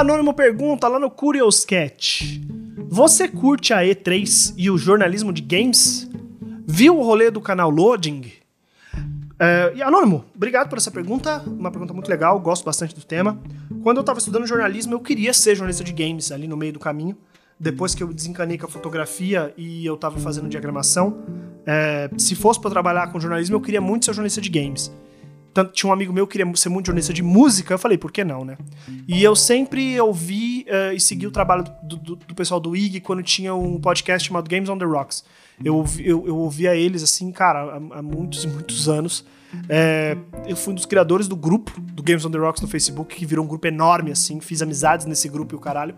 Anônimo pergunta lá no Curious Cat. Você curte a E3 e o jornalismo de games? Viu o rolê do canal Loading? É, Anônimo, obrigado por essa pergunta. Uma pergunta muito legal, gosto bastante do tema. Quando eu estava estudando jornalismo, eu queria ser jornalista de games ali no meio do caminho. Depois que eu desencanei com a fotografia e eu estava fazendo diagramação, é, se fosse para trabalhar com jornalismo, eu queria muito ser jornalista de games. Tanto, tinha um amigo meu que queria ser muito jornalista de música, eu falei, por que não, né? E eu sempre ouvi uh, e segui o trabalho do, do, do, pessoal do IG quando tinha um podcast chamado Games on the Rocks. Eu, eu, eu ouvia eles, assim, cara, há, há muitos e muitos anos. É, eu fui um dos criadores do grupo do Games on the Rocks no Facebook, que virou um grupo enorme, assim, fiz amizades nesse grupo e o caralho.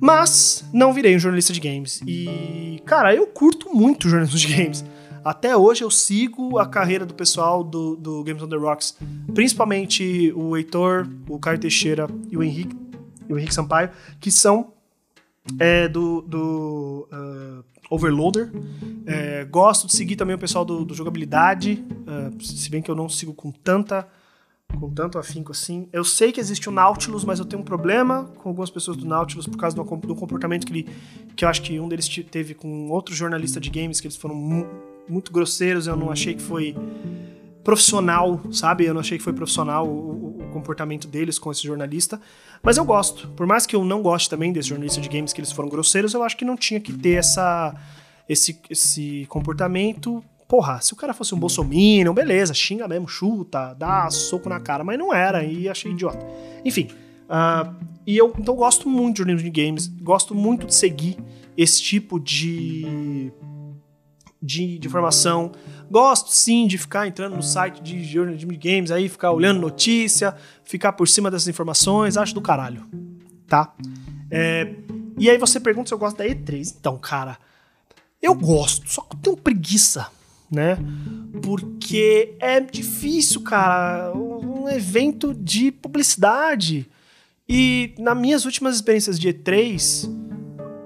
Mas não virei um jornalista de games. E, cara, eu curto muito jornalismo de games. Até hoje eu sigo a carreira do pessoal do, do Games on the Rocks, principalmente o Heitor, o Caio Teixeira e o Henrique, o Henrique Sampaio, que são é, do, do uh, Overloader. É, gosto de seguir também o pessoal do, do jogabilidade, uh, se bem que eu não sigo com tanta com tanto afinco assim. Eu sei que existe o Nautilus, mas eu tenho um problema com algumas pessoas do Nautilus por causa do, do comportamento que ele que eu acho que um deles teve com outro jornalista de games que eles foram muito grosseiros, eu não achei que foi profissional, sabe? Eu não achei que foi profissional o, o, comportamento deles com esse jornalista. Mas eu gosto. Por mais que eu não goste também desse jornalista de games que eles foram grosseiros, eu acho que não tinha que ter essa, esse, esse comportamento. Porra, se o cara fosse um bolsominion, beleza, xinga mesmo, chuta, dá soco na cara, mas não era, e achei idiota. Enfim, uh, e eu então gosto muito de jornalismo de games, gosto muito de seguir esse tipo de de, de informação. Gosto sim de ficar entrando no site de jornalismo de games aí, ficar olhando notícia, ficar por cima dessas informações, acho do caralho, tá? É, e aí você pergunta se eu gosto da E3. Então, cara, eu gosto, só que eu tenho preguiça, né? Porque é difícil, cara, um evento de publicidade. E nas minhas últimas experiências de E3,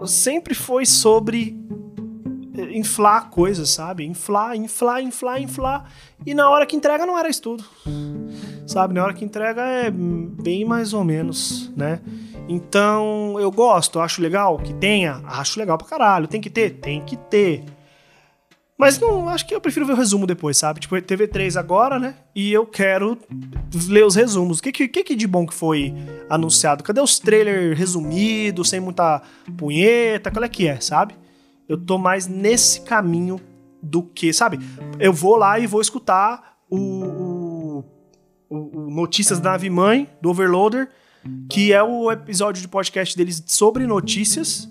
sempre foi sobre inflar coisas, sabe? Inflar, inflar, inflar, inflar. E na hora que entrega não era estudo. Sabe? Na hora que entrega é bem mais ou menos, né? Então eu gosto, acho legal que tenha, acho legal pra caralho. Tem que ter? Tem que ter. Mas não, acho que eu prefiro ver o resumo depois, sabe? Tipo, TV3 agora, né? E eu quero ler os resumos. O que, que, que de bom que foi anunciado? Cadê os trailers resumidos, sem muita punheta? Qual é que é, sabe? Eu tô mais nesse caminho do que, sabe? Eu vou lá e vou escutar o, o, o, Notícias da Nave Mãe, do Overloader, que é o episódio de podcast deles sobre notícias,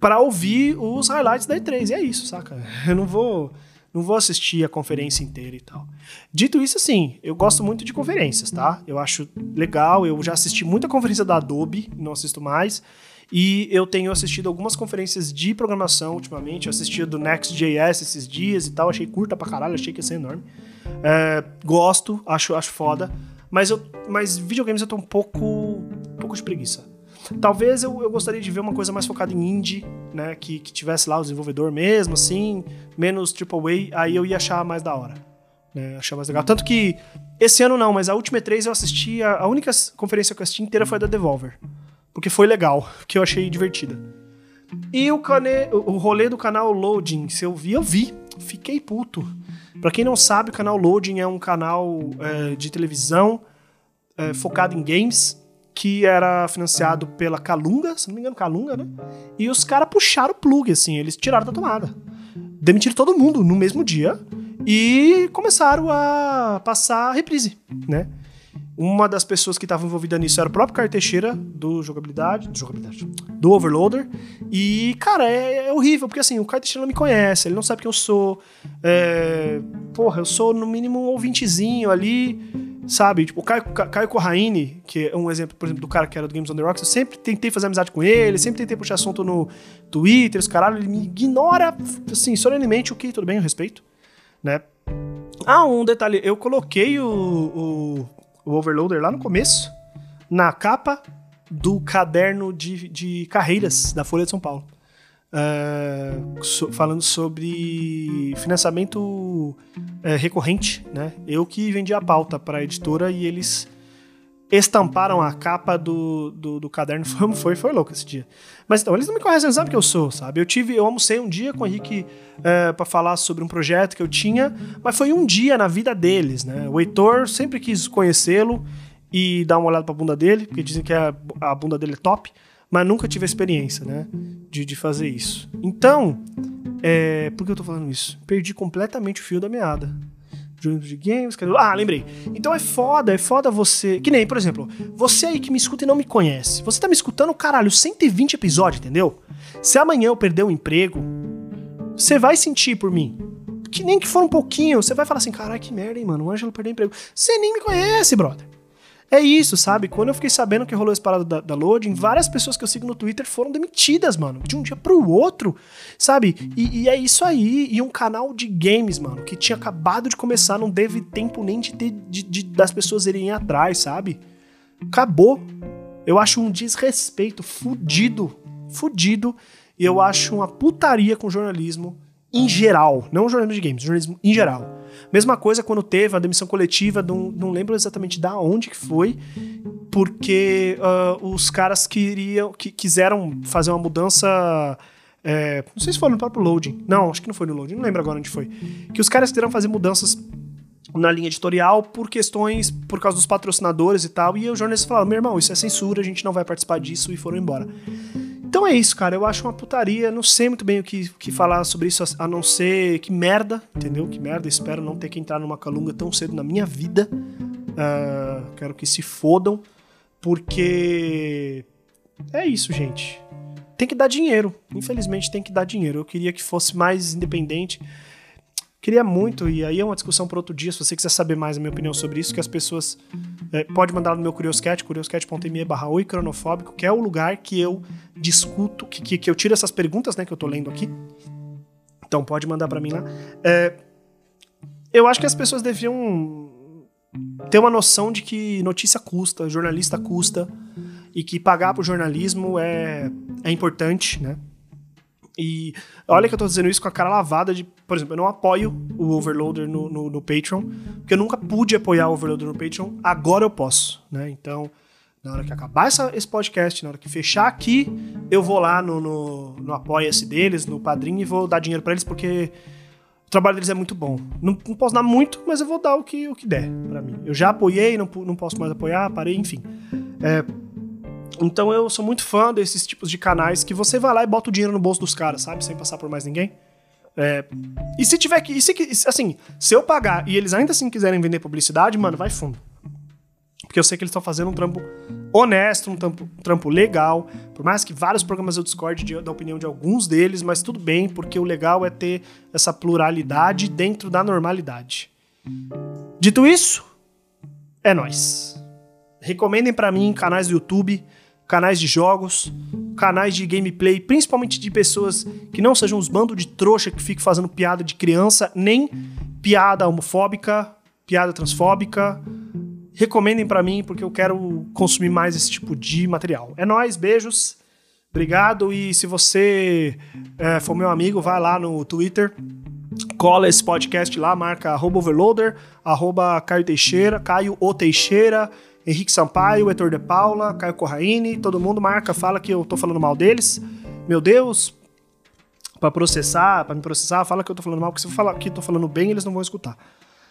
para ouvir os highlights da E3. E é isso, saca? Eu não vou não vou assistir a conferência inteira e tal. Dito isso, assim, eu gosto muito de conferências, tá? Eu acho legal, eu já assisti muita conferência da Adobe, não assisto mais. E eu tenho assistido algumas conferências de programação ultimamente. Eu assisti do Next.js esses dias e tal. Achei curta pra caralho, achei que ia ser enorme. É, gosto, acho, acho foda. Mas, eu, mas videogames eu tô um pouco, um pouco de preguiça. Talvez eu, eu gostaria de ver uma coisa mais focada em indie, né? Que, que tivesse lá o desenvolvedor mesmo, assim, menos AAA, aí eu ia achar mais da hora. Né, achar mais legal. Tanto que esse ano não, mas a última E3 eu assisti, a, a única conferência que eu assisti inteira foi a da Devolver porque foi legal, que eu achei divertida. E o, cane... o rolê do canal Loading, se eu vi, eu vi. Fiquei puto. Pra quem não sabe, o canal Loading é um canal é, de televisão é, focado em games, que era financiado pela Calunga, se não me engano, Calunga, né? E os caras puxaram o plug, assim, eles tiraram da tomada. Demitiram todo mundo no mesmo dia e começaram a passar reprise, né? Uma das pessoas que estava envolvida nisso era o próprio Caio Teixeira, do jogabilidade, do jogabilidade, do Overloader. E, cara, é, é horrível, porque assim, o Caio Teixeira não me conhece, ele não sabe quem eu sou. É, porra, eu sou no mínimo um ouvintezinho ali, sabe? Tipo, o Caio, Caio Corraine, que é um exemplo, por exemplo, do cara que era do Games on the Rocks, eu sempre tentei fazer amizade com ele, sempre tentei puxar assunto no Twitter, os caralho, ele me ignora, assim, solenemente, o que tudo bem, eu respeito, né? Ah, um detalhe, eu coloquei o, o o Overloader lá no começo, na capa do caderno de, de carreiras da Folha de São Paulo. Uh, so, falando sobre financiamento uh, recorrente, né? Eu que vendi a pauta para a editora e eles estamparam a capa do, do, do caderno. Foi, foi, foi louco esse dia. Mas então, eles não me conhecem, eles sabem que eu sou, sabe? Eu tive, eu almocei um dia com o Henrique é, para falar sobre um projeto que eu tinha, mas foi um dia na vida deles, né? O Heitor sempre quis conhecê-lo e dar uma olhada pra bunda dele, porque dizem que a, a bunda dele é top, mas nunca tive a experiência, né? De, de fazer isso. Então, é, por que eu tô falando isso? Perdi completamente o fio da meada de games. Ah, lembrei. Então é foda, é foda você. Que nem, por exemplo, você aí que me escuta e não me conhece. Você tá me escutando, caralho, 120 episódios, entendeu? Se amanhã eu perder o um emprego, você vai sentir por mim. Que nem que for um pouquinho, você vai falar assim, caralho, que merda, hein, mano. O Ângelo perdeu o emprego. Você nem me conhece, brother. É isso, sabe? Quando eu fiquei sabendo que rolou esse parado da, da loading, várias pessoas que eu sigo no Twitter foram demitidas, mano. De um dia pro outro, sabe? E, e, é isso aí. E um canal de games, mano, que tinha acabado de começar, não teve tempo nem de ter de, de, das pessoas irem atrás, sabe? Acabou. Eu acho um desrespeito fudido, fudido. E eu acho uma putaria com jornalismo em geral. Não jornalismo de games, jornalismo em geral. Mesma coisa quando teve a demissão coletiva, não, não lembro exatamente da onde que foi, porque uh, os caras queriam, que, quiseram fazer uma mudança. É, não sei se foi no próprio loading. Não, acho que não foi no loading, não lembro agora onde foi. Que os caras quiseram fazer mudanças na linha editorial por questões, por causa dos patrocinadores e tal. E os jornalistas falaram: meu irmão, isso é censura, a gente não vai participar disso e foram embora. Então é isso, cara. Eu acho uma putaria. Não sei muito bem o que, que falar sobre isso, a não ser que merda, entendeu? Que merda. Espero não ter que entrar numa calunga tão cedo na minha vida. Uh, quero que se fodam, porque é isso, gente. Tem que dar dinheiro. Infelizmente tem que dar dinheiro. Eu queria que fosse mais independente. Queria muito, e aí é uma discussão para outro dia, se você quiser saber mais a minha opinião sobre isso, que as pessoas é, pode mandar no meu Curioscat, curioscat.me barra oi cronofóbico, que é o lugar que eu discuto, que, que, que, eu tiro essas perguntas, né, que eu tô lendo aqui. Então pode mandar para mim lá. É, eu acho que as pessoas deviam ter uma noção de que notícia custa, jornalista custa, e que pagar pro jornalismo é, é importante, né? E olha que eu tô dizendo isso com a cara lavada de. Por exemplo, eu não apoio o Overloader no, no, no Patreon, porque eu nunca pude apoiar o Overloader no Patreon, agora eu posso, né? Então, na hora que acabar essa, esse podcast, na hora que fechar aqui, eu vou lá no, no, no Apoia-se deles, no Padrinho, e vou dar dinheiro para eles, porque o trabalho deles é muito bom. Não, não, posso dar muito, mas eu vou dar o que, o que der para mim. Eu já apoiei, não, não posso mais apoiar, parei, enfim. É, então eu sou muito fã desses tipos de canais que você vai lá e bota o dinheiro no bolso dos caras, sabe? Sem passar por mais ninguém. É, e se tiver que. Se, assim, se eu pagar e eles ainda assim quiserem vender publicidade, mano, vai fundo. Porque eu sei que eles estão fazendo um trampo honesto, um trampo, um trampo, legal. Por mais que vários programas eu discorde de, da opinião de alguns deles, mas tudo bem, porque o legal é ter essa pluralidade dentro da normalidade. Dito isso, é nós. Recomendem para mim canais do YouTube canais de jogos, canais de gameplay, principalmente de pessoas que não sejam os bandos de trouxa que ficam fazendo piada de criança, nem piada homofóbica, piada transfóbica. Recomendem para mim porque eu quero consumir mais esse tipo de material. É nós, beijos. Obrigado e se você é, for meu amigo, vai lá no Twitter, cola esse podcast lá, marca overloader, arroba Caio Teixeira, Caio O Teixeira, Henrique Sampaio, Heitor de Paula, Caio Corraine, todo mundo marca, fala que eu tô falando mal deles. Meu Deus, para processar, para me processar, fala que eu tô falando mal, porque se eu falar que tô falando bem, eles não vão escutar.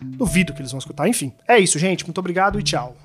Duvido que eles vão escutar. Enfim, é isso, gente. Muito obrigado e tchau.